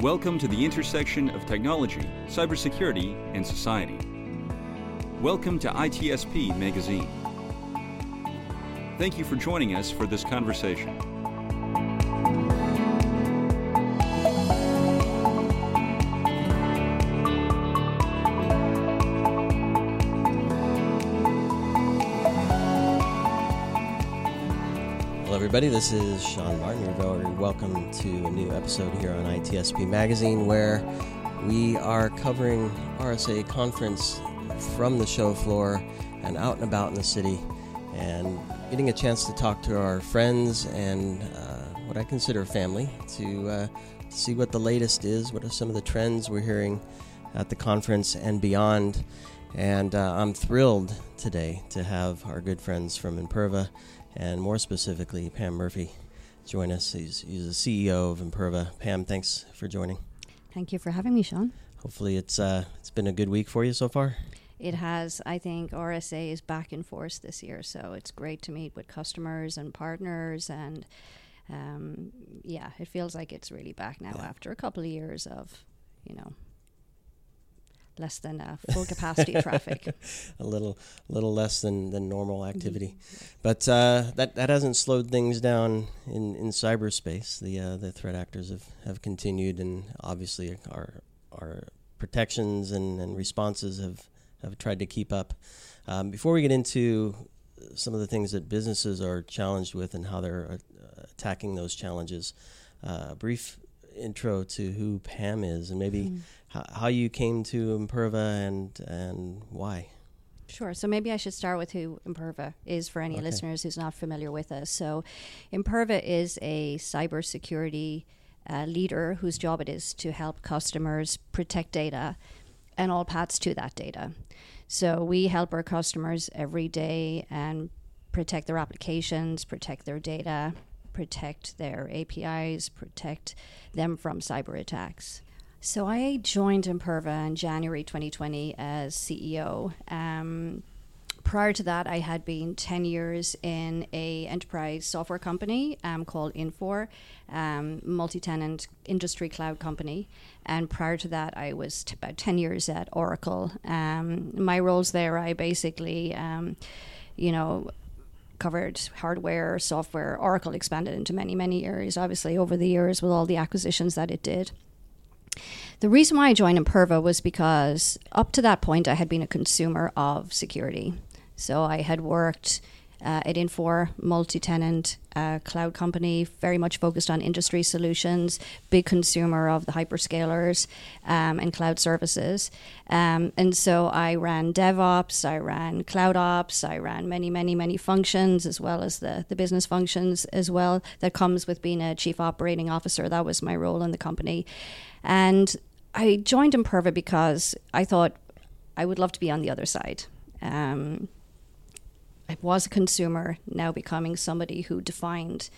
Welcome to the intersection of technology, cybersecurity, and society. Welcome to ITSP Magazine. Thank you for joining us for this conversation. Everybody. This is Sean Martin. You're very welcome to a new episode here on ITSP Magazine, where we are covering RSA conference from the show floor and out and about in the city, and getting a chance to talk to our friends and uh, what I consider family to uh, see what the latest is. What are some of the trends we're hearing at the conference and beyond? And uh, I'm thrilled today to have our good friends from Imperva and more specifically, Pam Murphy, join us. He's, he's the CEO of Imperva. Pam, thanks for joining. Thank you for having me, Sean. Hopefully, it's uh, it's been a good week for you so far. It has. I think RSA is back in force this year, so it's great to meet with customers and partners, and um, yeah, it feels like it's really back now Yeah. after a couple of years of, you know, less than uh, full capacity traffic. a little little less than, than normal activity, but uh, that that hasn't slowed things down in, in cyberspace. The uh, the threat actors have, have continued, and obviously our our protections and, and responses have, have tried to keep up. Um, before we get into some of the things that businesses are challenged with and how they're uh, attacking those challenges, uh, a brief intro to who Pam is and maybe Mm-hmm. how, how you came to Imperva and and why. Sure. So maybe I should start with who Imperva is for any Okay. listeners who's not familiar with us. So, Imperva is a cybersecurity uh, leader whose job it is to help customers protect data and all paths to that data. So, we help our customers every day and protect their applications, protect their data, protect their APIs, protect them from cyber attacks. So I joined Imperva in January 2020 as CEO. Um, prior to that, I had been 10 years in a enterprise software company um, called Infor, um, multi-tenant industry cloud company. And prior to that, I was t- about 10 years at Oracle. Um, my roles there, I basically, um, you know, covered hardware, software. Oracle expanded into many, many areas, obviously, over the years with all the acquisitions that it did. The reason why I joined Imperva was because up to that point, I had been a consumer of security. So I had worked uh, at Infor, multi-tenant uh, cloud company, very much focused on industry solutions, big consumer of the hyperscalers um, and cloud services. Um, and so I ran DevOps, I ran Cloud Ops, I ran many, many, many functions as well as the, the business functions as well that comes with being a chief operating officer. That was my role in the company. And I joined Imperva because I thought I would love to be on the other side. Um, I was a consumer, now becoming somebody who defined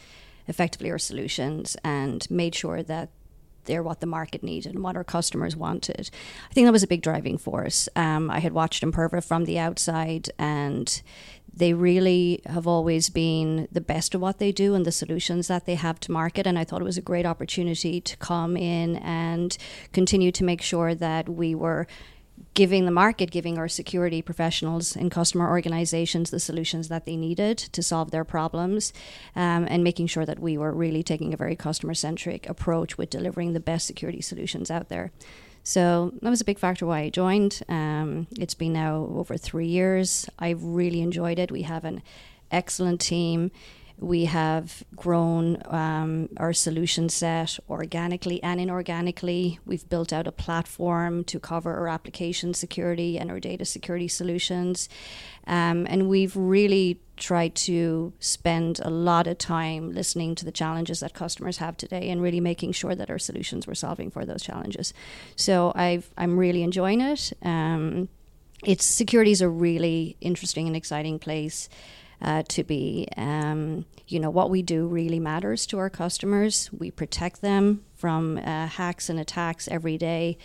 effectively our solutions and made sure that they're what the market needed and what our customers wanted. I think that was a big driving force. Um, I had watched Imperva from the outside, and they really have always been the best of what they do and the solutions that they have to market. And I thought it was a great opportunity to come in and continue to make sure that we were giving the market, giving our security professionals and customer organizations the solutions that they needed to solve their problems, um, and making sure that we were really taking a very customer centric approach with delivering the best security solutions out there. So that was a big factor why I joined. Um, it's been now over three years. I've really enjoyed it. We have an excellent team. We have grown um, our solution set organically and inorganically. We've built out a platform to cover our application security and our data security solutions. Um, and we've really tried to spend a lot of time listening to the challenges that customers have today and really making sure that our solutions were solving for those challenges. So I've, I'm really enjoying it. Um, it's security is a really interesting and exciting place uh, to be. Um, you know, what we do really matters to our customers. We protect them from uh, hacks and attacks every day.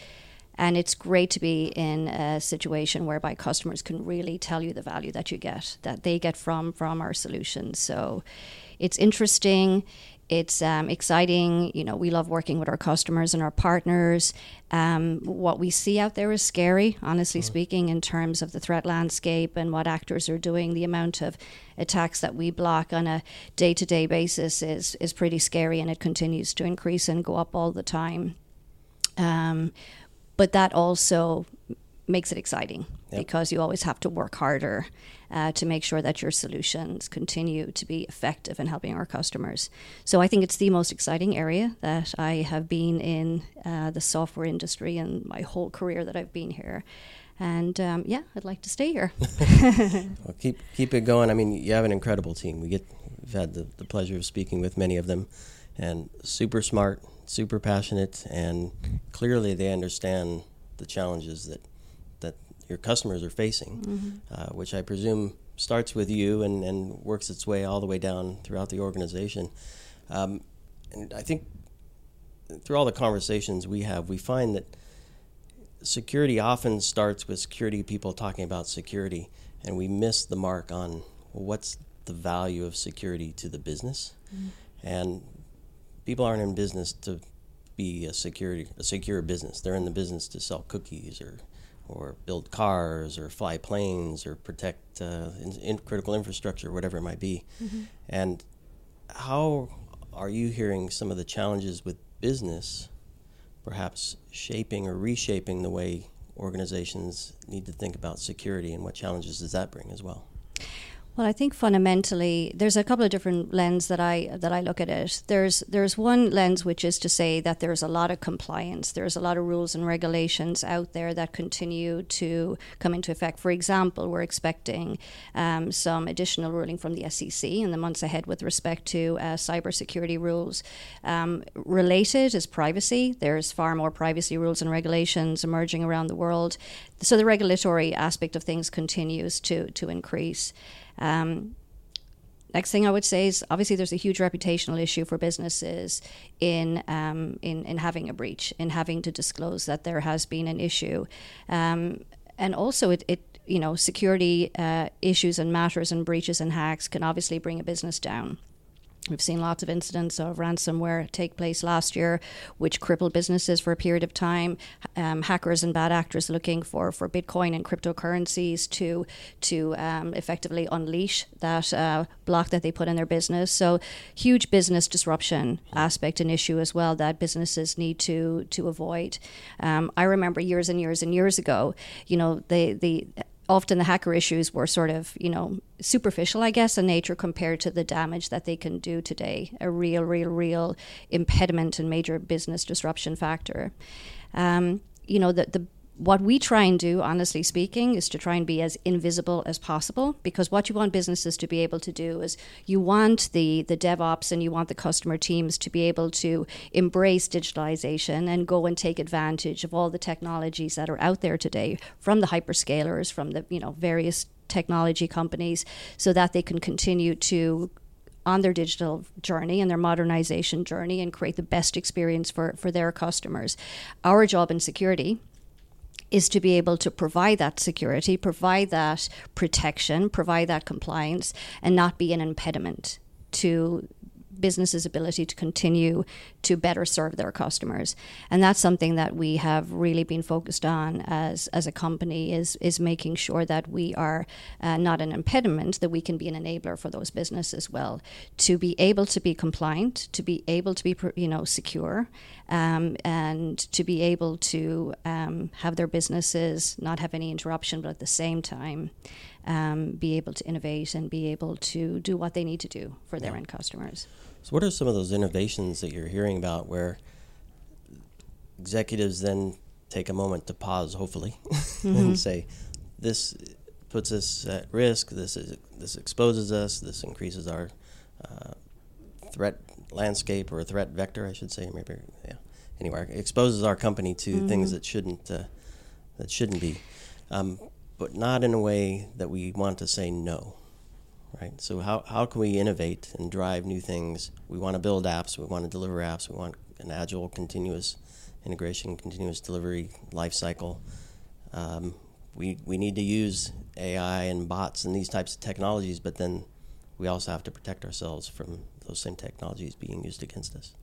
And it's great to be in a situation whereby customers can really tell you the value that you get, that they get from from our solutions. So it's interesting. It's um, exciting. You know, we love working with our customers and our partners. Um, what we see out there is scary, honestly speaking, in terms of the threat landscape and what actors are doing. The amount of attacks that we block on a day to day basis is, is pretty scary and it continues to increase and go up all the time. Um, but that also makes it exciting yep. because you always have to work harder uh, to make sure that your solutions continue to be effective in helping our customers. So I think it's the most exciting area that I have been in uh, the software industry in my whole career that I've been here. And um, yeah, I'd like to stay here. well, keep keep it going. I mean, you have an incredible team. We get we've had the, the pleasure of speaking with many of them, and super smart, super passionate, and clearly they understand the challenges that your customers are facing, mm-hmm. uh, which I presume starts with you and, and works its way all the way down throughout the organization. Um, and I think through all the conversations we have, we find that security often starts with security people talking about security, and we miss the mark on well, what's the value of security to the business. Mm-hmm. And people aren't in business to be a security a secure business. They're in the business to sell cookies or or build cars or fly planes or protect uh, in, in critical infrastructure, whatever it might be. Mm-hmm. And how are you hearing some of the challenges with business, perhaps shaping or reshaping the way organizations need to think about security, and what challenges does that bring as well? Well, I think fundamentally there's a couple of different lens that I that I look at it. There's there's one lens which is to say that there's a lot of compliance. There's a lot of rules and regulations out there that continue to come into effect. For example, we're expecting um, some additional ruling from the SEC in the months ahead with respect to uh, cybersecurity rules. Um, related is privacy. There's far more privacy rules and regulations emerging around the world. So the regulatory aspect of things continues to to increase. Um, next thing I would say is obviously there's a huge reputational issue for businesses in um, in in having a breach, in having to disclose that there has been an issue, um, and also it, it you know security uh, issues and matters and breaches and hacks can obviously bring a business down. We've seen lots of incidents of ransomware take place last year, which crippled businesses for a period of time. Um, hackers and bad actors looking for, for Bitcoin and cryptocurrencies to to um, effectively unleash that uh, block that they put in their business. So, huge business disruption aspect and issue as well that businesses need to to avoid. Um, I remember years and years and years ago, you know, the the often the hacker issues were sort of, you know, superficial, I guess, in nature compared to the damage that they can do today. A real, real, real impediment and major business disruption factor. Um, you know, the, the what we try and do, honestly speaking, is to try and be as invisible as possible because what you want businesses to be able to do is you want the, the DevOps and you want the customer teams to be able to embrace digitalization and go and take advantage of all the technologies that are out there today from the hyperscalers, from the you know various technology companies, so that they can continue to on their digital journey and their modernization journey and create the best experience for, for their customers. Our job in security is to be able to provide that security, provide that protection, provide that compliance, and not be an impediment to businesses' ability to continue to better serve their customers. And that's something that we have really been focused on as, as a company is, is making sure that we are uh, not an impediment, that we can be an enabler for those businesses as well, to be able to be compliant, to be able to be you know secure, um, and to be able to um, have their businesses not have any interruption, but at the same time um, be able to innovate and be able to do what they need to do for their end customers. So, what are some of those innovations that you're hearing about where executives then take a moment to pause, hopefully, mm-hmm. and say, "This puts us at risk. This is this exposes us. This increases our uh, threat landscape or threat vector, I should say. Maybe, yeah. Anyway, exposes our company to mm-hmm. things that shouldn't uh, that shouldn't be." Um, but not in a way that we want to say no. Right? So, how, how can we innovate and drive new things? We want to build apps, we want to deliver apps, we want an agile, continuous integration, continuous delivery life cycle. Um, we, we need to use AI and bots and these types of technologies, but then we also have to protect ourselves from those same technologies being used against us.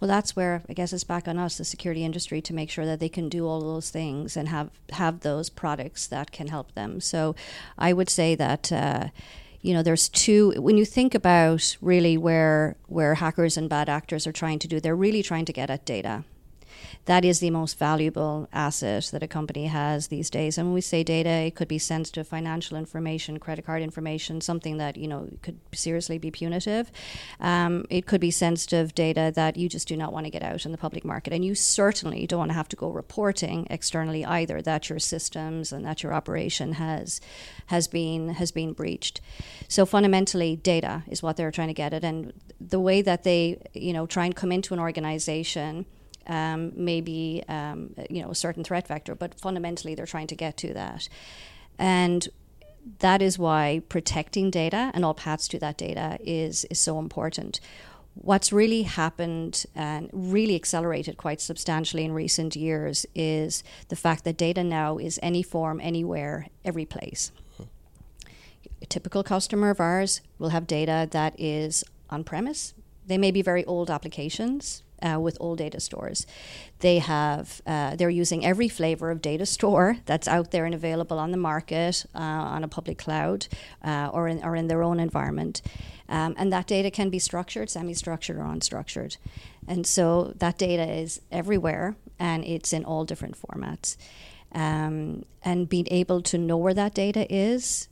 Well, that's where I guess it's back on us, the security industry, to make sure that they can do all those things and have have those products that can help them. So, I would say that. Uh, you know, there's two. When you think about really where where hackers and bad actors are trying to do, they're really trying to get at data that is the most valuable asset that a company has these days. And when we say data, it could be sensitive financial information, credit card information, something that you know could seriously be punitive. Um, it could be sensitive data that you just do not want to get out in the public market, and you certainly don't want to have to go reporting externally either that your systems and that your operation has has been has been breached. So fundamentally, data is what they're trying to get at, and the way that they you know try and come into an organization um, maybe um, you know a certain threat vector, but fundamentally they're trying to get to that, and that is why protecting data and all paths to that data is is so important. What's really happened and really accelerated quite substantially in recent years is the fact that data now is any form, anywhere, every place. A typical customer of ours will have data that is on premise. They may be very old applications uh, with all data stores. They have uh, they're using every flavor of data store that's out there and available on the market uh, on a public cloud uh, or in or in their own environment, um, and that data can be structured, semi-structured, or unstructured, and so that data is everywhere and it's in all different formats. Um, and being able to know where that data is,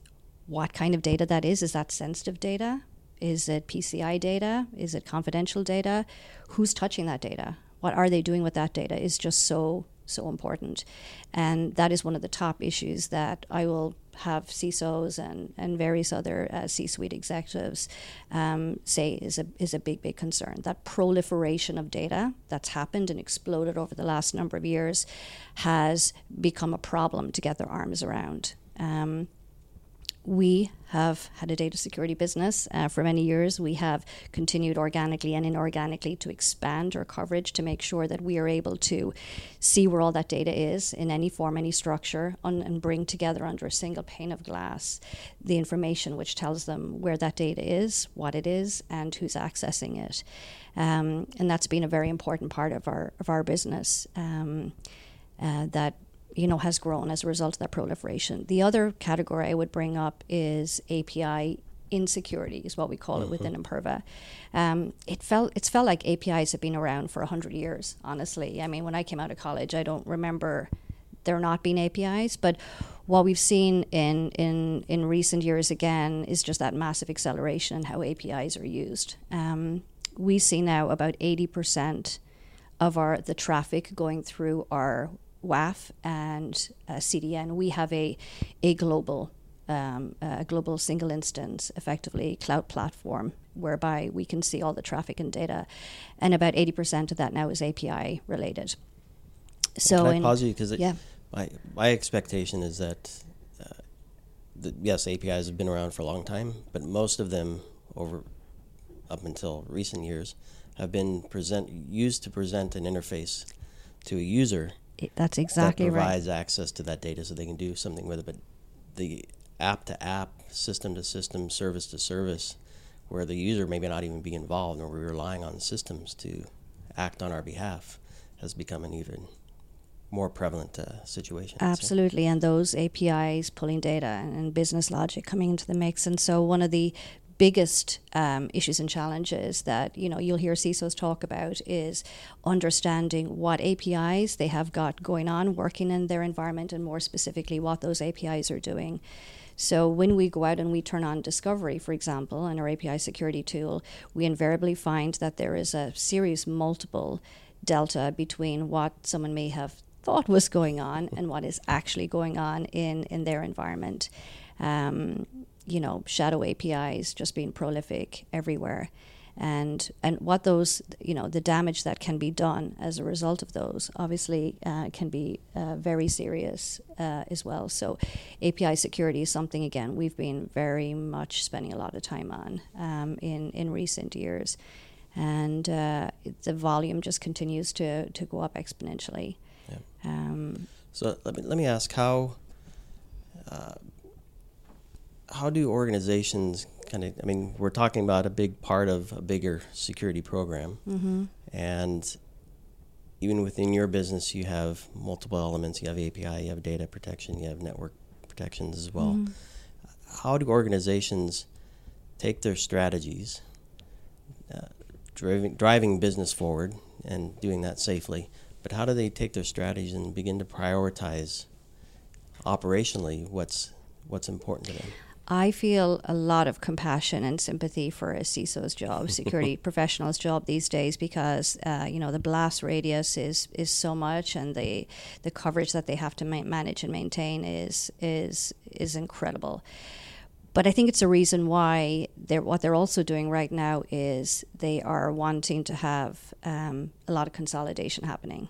what kind of data that is, is that sensitive data? Is it PCI data? Is it confidential data? Who's touching that data? What are they doing with that data is just so, so important. And that is one of the top issues that I will have CISOs and, and various other uh, C suite executives um, say is a, is a big, big concern. That proliferation of data that's happened and exploded over the last number of years has become a problem to get their arms around. Um, we have had a data security business uh, for many years. We have continued organically and inorganically to expand our coverage to make sure that we are able to see where all that data is in any form, any structure, and bring together under a single pane of glass the information which tells them where that data is, what it is, and who's accessing it. Um, and that's been a very important part of our of our business. Um, uh, that you know, has grown as a result of that proliferation. The other category I would bring up is API insecurity, is what we call mm-hmm. it within Imperva. Um, it felt it's felt like APIs have been around for hundred years. Honestly, I mean, when I came out of college, I don't remember there not being APIs, but what we've seen in in in recent years again is just that massive acceleration in how APIs are used. Um, we see now about eighty percent of our the traffic going through our WAF and uh, CDN, we have a, a global um, a global single instance, effectively cloud platform, whereby we can see all the traffic and data, and about eighty percent of that now is API related. So, can I in, pause you because yeah. my my expectation is that, uh, the, yes, APIs have been around for a long time, but most of them over up until recent years have been present used to present an interface to a user that's exactly that provides right. access to that data so they can do something with it. But the app to app, system to system, service to service, where the user may not even be involved, and we're relying on systems to act on our behalf, has become an even more prevalent uh, situation. Absolutely, and those APIs pulling data and business logic coming into the mix. And so, one of the biggest um, issues and challenges that you know you'll hear CISOs talk about is understanding what APIs they have got going on working in their environment, and more specifically what those APIs are doing. So when we go out and we turn on Discovery, for example, in our API security tool, we invariably find that there is a series multiple delta between what someone may have thought was going on and what is actually going on in, in their environment. Um, you know, shadow APIs just being prolific everywhere. And and what those you know the damage that can be done as a result of those obviously uh, can be uh, very serious uh, as well. So API security is something again we've been very much spending a lot of time on um, in in recent years, and uh, the volume just continues to to go up exponentially. Yeah. Um, so let me let me ask how uh, how do organizations kind of, I mean, we're talking about a big part of a bigger security program. Mm-hmm. And even within your business, you have multiple elements. You have API, you have data protection, you have network protections as well. Mm-hmm. How do organizations take their strategies, uh, driving, driving business forward and doing that safely, but how do they take their strategies and begin to prioritize operationally what's what's important to them? I feel a lot of compassion and sympathy for a CISO's job, security professional's job these days, because uh, you know the blast radius is is so much, and the the coverage that they have to ma- manage and maintain is is is incredible. But I think it's a reason why they're what they're also doing right now is they are wanting to have um, a lot of consolidation happening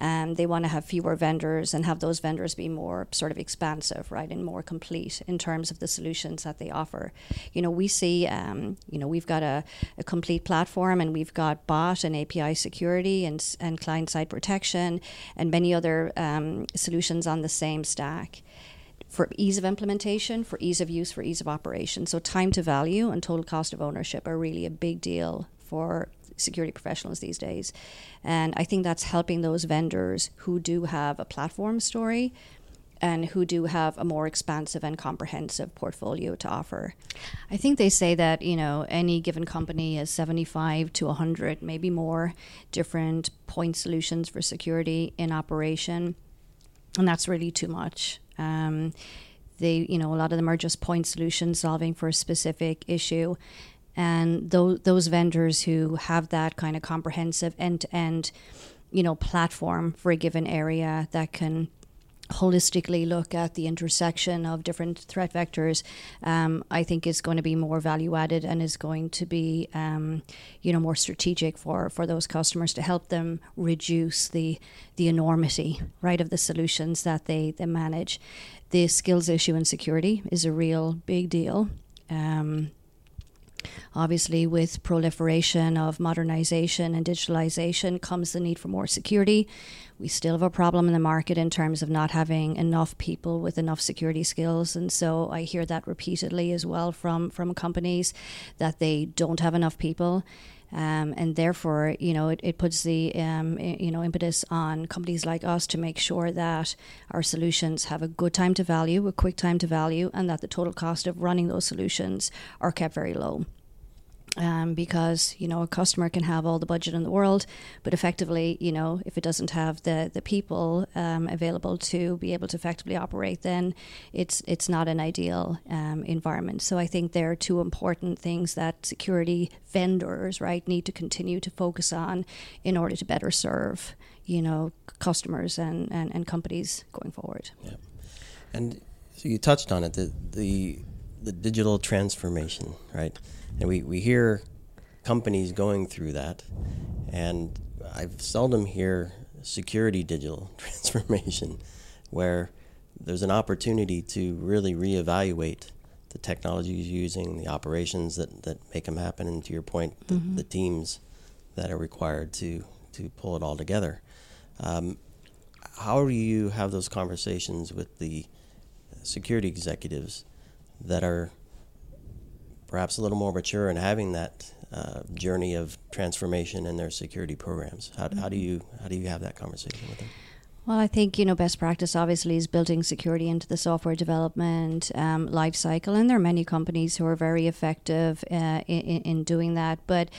and they want to have fewer vendors and have those vendors be more sort of expansive, right, and more complete in terms of the solutions that they offer. You know, we see, um, you know, we've got a, a complete platform and we've got bot and API security and, and client side protection and many other um, solutions on the same stack for ease of implementation, for ease of use, for ease of operation. So time to value and total cost of ownership are really a big deal for security professionals these days. And I think that's helping those vendors who do have a platform story and who do have a more expansive and comprehensive portfolio to offer. I think they say that, you know, any given company has 75 to 100, maybe more different point solutions for security in operation. And that's really too much. Um, they, you know, a lot of them are just point solutions solving for a specific issue and those those vendors who have that kind of comprehensive end to end, you know, platform for a given area that can holistically look at the intersection of different threat vectors, um, I think is going to be more value added and is going to be, um, you know, more strategic for, for those customers to help them reduce the the enormity, right, of the solutions that they, they manage. The skills issue in security is a real big deal. Um, Obviously, with proliferation of modernization and digitalization comes the need for more security. We still have a problem in the market in terms of not having enough people with enough security skills, and so I hear that repeatedly as well from from companies that they don't have enough people. Um, and therefore, you know, it, it puts the um, you know impetus on companies like us to make sure that our solutions have a good time to value, a quick time to value, and that the total cost of running those solutions are kept very low um, because you know a customer can have all the budget in the world, but effectively, you know, if it doesn't have the the people um, available to be able to effectively operate, then it's it's not an ideal um, environment. So I think there are two important things that security vendors right need to continue to focus on in order to better serve you know customers and and, and companies going forward. Yeah, and so you touched on it the the the digital transformation, right? And we, we hear companies going through that, and I've seldom hear security digital transformation where there's an opportunity to really reevaluate the technologies using, the operations that, that make them happen, and to your point, the, mm-hmm. the teams that are required to, to pull it all together. Um, how do you have those conversations with the security executives that are perhaps a little more mature and having that uh, journey of transformation in their security programs. How, how do mm-hmm. you how do you have that conversation with them? Well, I think you know best practice obviously is building security into the software development um, life cycle, and there are many companies who are very effective uh, in, in doing that. But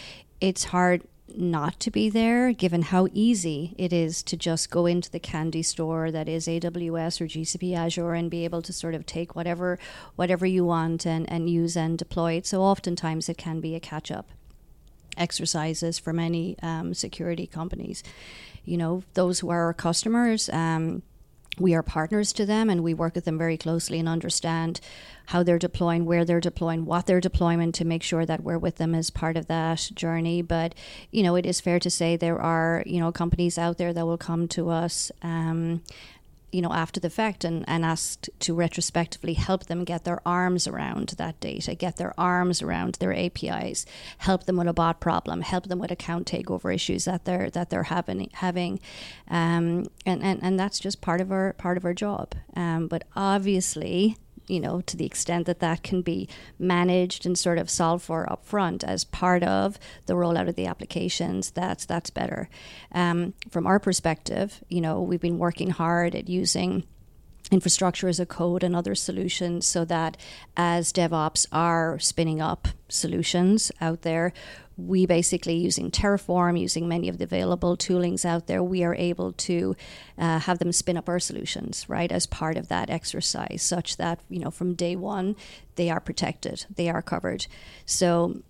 it's hard not to be there, given how easy it is to just go into the candy store that is AWS or GCP Azure and be able to sort of take whatever whatever you want and, and use and deploy it. So oftentimes it can be a catch up exercises for many um, security companies. You know, those who are our customers. Um, we are partners to them and we work with them very closely and understand how they're deploying, where they're deploying, what they're deploying to make sure that we're with them as part of that journey. But, you know, it is fair to say there are, you know, companies out there that will come to us um, you know, after the fact and, and asked to retrospectively help them get their arms around that data, get their arms around their APIs, help them with a bot problem, help them with account takeover issues that they're that they're having having, um, and, and and that's just part of our part of our job. Um, but obviously, you know, to the extent that that can be managed and sort of solved for upfront as part of the rollout of the applications, that's that's better. Um, from our perspective, you know, we've been working hard at using infrastructure as a code and other solutions so that as DevOps are spinning up solutions out there, we basically using Terraform, using many of the available toolings out there, we are able to uh, have them spin up our solutions, right, as part of that exercise, such that, you know, from day one, they are protected, they are covered. So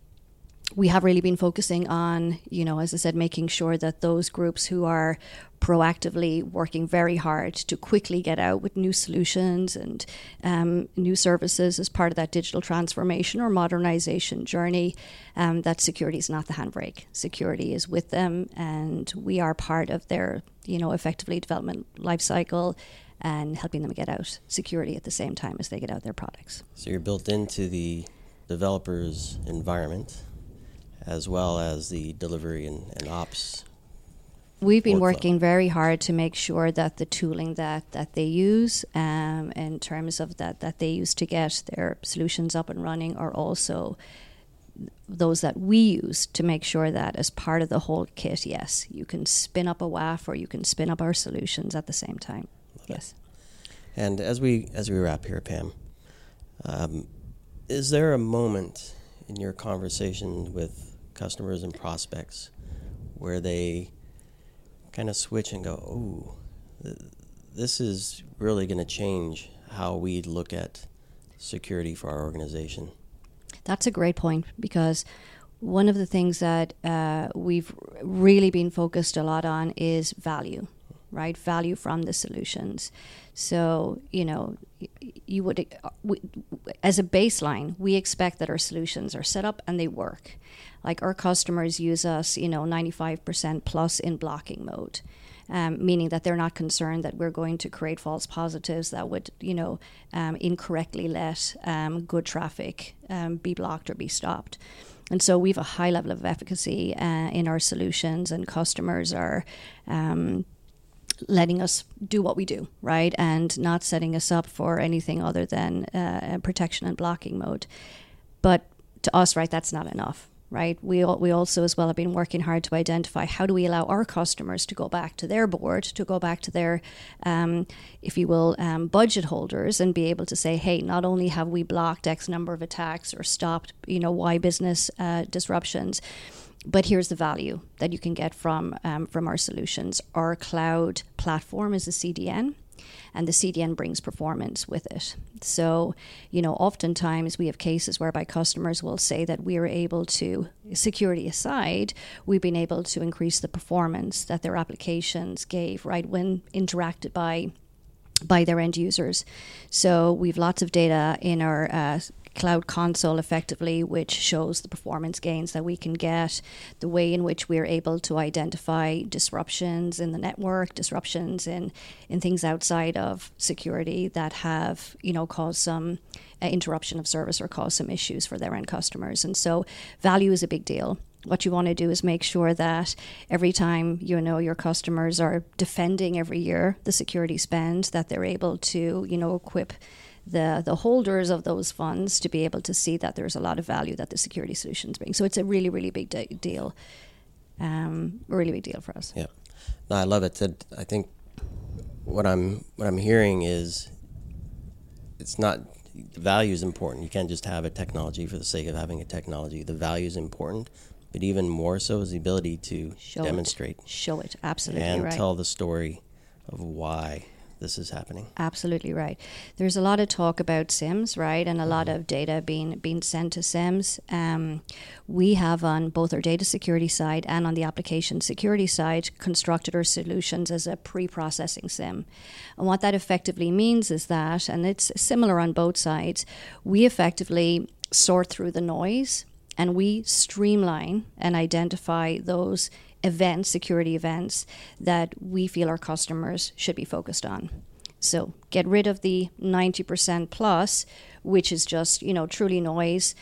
we have really been focusing on, you know, as I said, making sure that those groups who are proactively working very hard to quickly get out with new solutions and um, new services as part of that digital transformation or modernization journey, um, that security is not the handbrake. Security is with them, and we are part of their, you know, effectively development lifecycle and helping them get out security at the same time as they get out their products. So you're built into the developer's environment as well as the delivery and, and ops We've been working very hard to make sure that the tooling that, that they use, um, in terms of that that they use to get their solutions up and running, are also those that we use to make sure that as part of the whole kit, yes, you can spin up a WAF or you can spin up our solutions at the same time. Yes. And as we as we wrap here, Pam, um, is there a moment in your conversation with customers and prospects where they kind of switch and go, oh, this is really going to change how we look at security for our organization? That's a great point because one of the things that uh, we've really been focused a lot on is value, right? Value from the solutions. So, you know, you would, we, as a baseline, we expect that our solutions are set up and they work. Like our customers use us, you know, 95% plus in blocking mode. Um, meaning that they're not concerned that we're going to create false positives that would, you know, um, incorrectly let um, good traffic um, be blocked or be stopped. And so we have a high level of efficacy uh, in our solutions, and customers are um, letting us do what we do, right? And not setting us up for anything other than uh, protection and blocking mode. But to us, right, that's not enough right? We, all, we also, as well, have been working hard to identify how do we allow our customers to go back to their board, to go back to their, um, if you will, um, budget holders and be able to say, hey, not only have we blocked X number of attacks or stopped, you know, Y business uh, disruptions, but here's the value that you can get from um, from our solutions. Our cloud platform is a CDN and the CDN brings performance with it. So, you know, oftentimes we have cases whereby customers will say that we are able to, security aside, we've been able to increase the performance that their applications gave, right, when interacted by by their end users. So we've lots of data in our uh, cloud console effectively, which shows the performance gains that we can get, the way in which we're able to identify disruptions in the network, disruptions in, in things outside of security that have, you know, caused some uh, interruption of service or caused some issues for their end customers. And so value is a big deal what you want to do is make sure that every time you know your customers are defending every year the security spend that they're able to you know equip the the holders of those funds to be able to see that there's a lot of value that the security solutions bring. So it's a really really big de- deal, um, a really big deal for us. Yeah, no, I love it. I think what I'm what I'm hearing is it's not the value is important. You can't just have a technology for the sake of having a technology. The value is important, but even more so is the ability to Show demonstrate, it. show it, absolutely and right. tell the story of why this is happening. Absolutely right. There's a lot of talk about SIEMs, right, and a lot mm-hmm. of data being being sent to SIEMs. Um, we have on both our data security side and on the application security side constructed our solutions as a pre-processing SIEM, and what that effectively means is that, and it's similar on both sides, we effectively sort through the noise and we streamline and identify those events, security events, that we feel our customers should be focused on. So get rid of the 90% plus, which is just, you know, truly noise,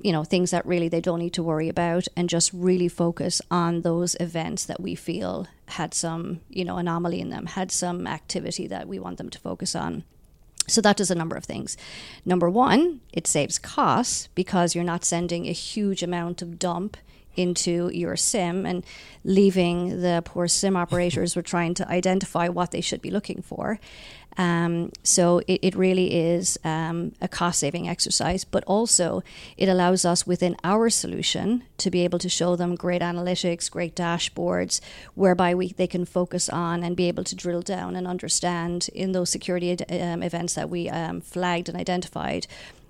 you know, things that really they don't need to worry about, and just really focus on those events that we feel had some, you know, anomaly in them, had some activity that we want them to focus on. So that does a number of things. Number one, it saves costs because you're not sending a huge amount of dump into your SIEM and leaving the poor SIEM operators were trying to identify what they should be looking for. Um, so it, it, really is um, a cost saving exercise, but also it allows us within our solution to be able to show them great analytics, great dashboards, whereby we, they can focus on and be able to drill down and understand in those security um, events that we um, flagged and identified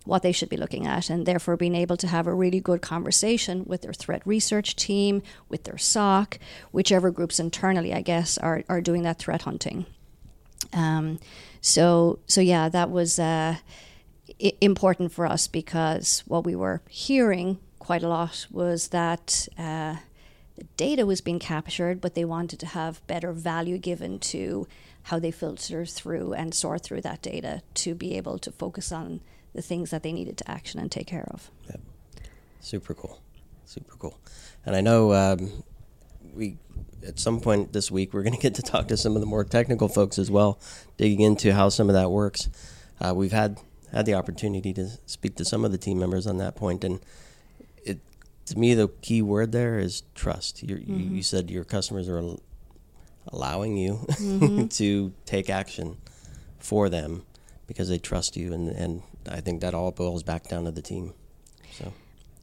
what they should be looking at, and therefore being able to have a really good conversation with their threat research team, with their SOC, whichever groups internally, I guess, are, are doing that threat hunting. Um, so, so yeah, that was uh, I- important for us because what we were hearing quite a lot was that uh, the data was being captured, but they wanted to have better value given to how they filter through and sort through that data to be able to focus on the things that they needed to action and take care of. Yep. Super cool. Super cool. And I know um, we at some point this week we're going to get to talk to some of the more technical folks as well, digging into how some of that works. Uh, we've had had the opportunity to speak to some of the team members on that point, and it to me the key word there is trust. Mm-hmm. You, you said your customers are allowing you mm-hmm. to take action for them because they trust you, and and I think that all boils back down to the team. So.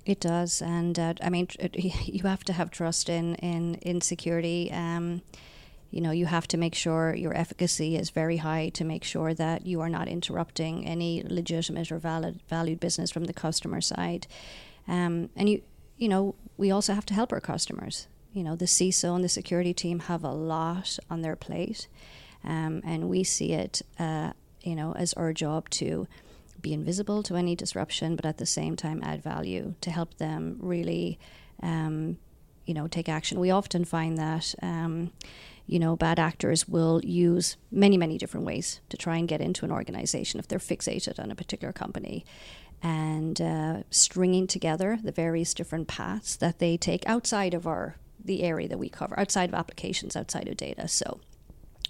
It does, and uh, I mean, you have to have trust in in in security. Um, you know, you have to make sure your efficacy is very high to make sure that you are not interrupting any legitimate or valid valued business from the customer side. Um, and you, you know, we also have to help our customers. You know, the CISO and the security team have a lot on their plate, um, and we see it, uh, you know, as our job to be invisible to any disruption, but at the same time add value to help them really, um, you know, take action. We often find that. Um, you know, bad actors will use many, many different ways to try and get into an organization if they're fixated on a particular company. And uh, stringing together the various different paths that they take outside of our the area that we cover, outside of applications, outside of data. So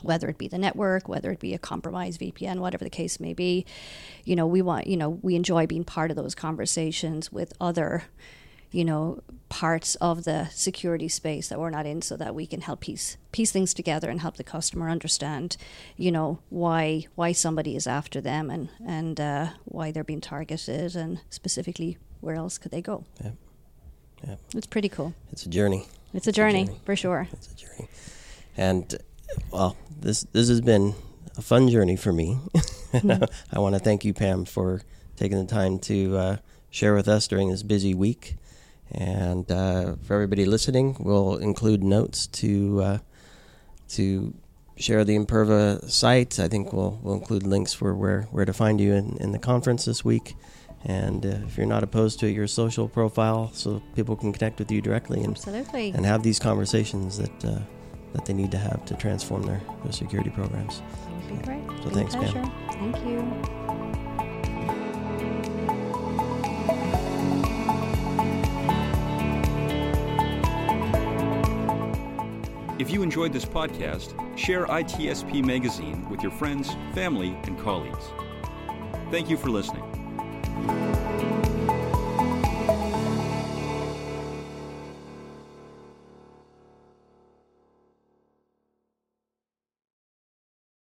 whether it be the network, whether it be a compromised VPN, whatever the case may be. You know, we want, you know, we enjoy being part of those conversations with other, you know, parts of the security space that we're not in so that we can help piece piece things together and help the customer understand, you know, why why somebody is after them and and uh, why they're being targeted and specifically where else could they go. Yeah. Yeah. It's pretty cool. It's a journey. It's a journey, it's a journey. for sure. It's a journey. And well, this this has been a fun journey for me. Mm-hmm. I want to thank you, Pam, for taking the time to uh, share with us during this busy week. And uh, for everybody listening, we'll include notes to uh, to share the Imperva site. I think we'll we'll include links for where, where to find you in, in the conference this week. And uh, if you're not opposed to it, your social profile so people can connect with you directly and Absolutely. and have these conversations that uh, that they need to have to transform their, their security programs. That would be great. So thanks, pleasure. Pam. Thank you. If you enjoyed this podcast, share ITSP Magazine with your friends, family, and colleagues. Thank you for listening.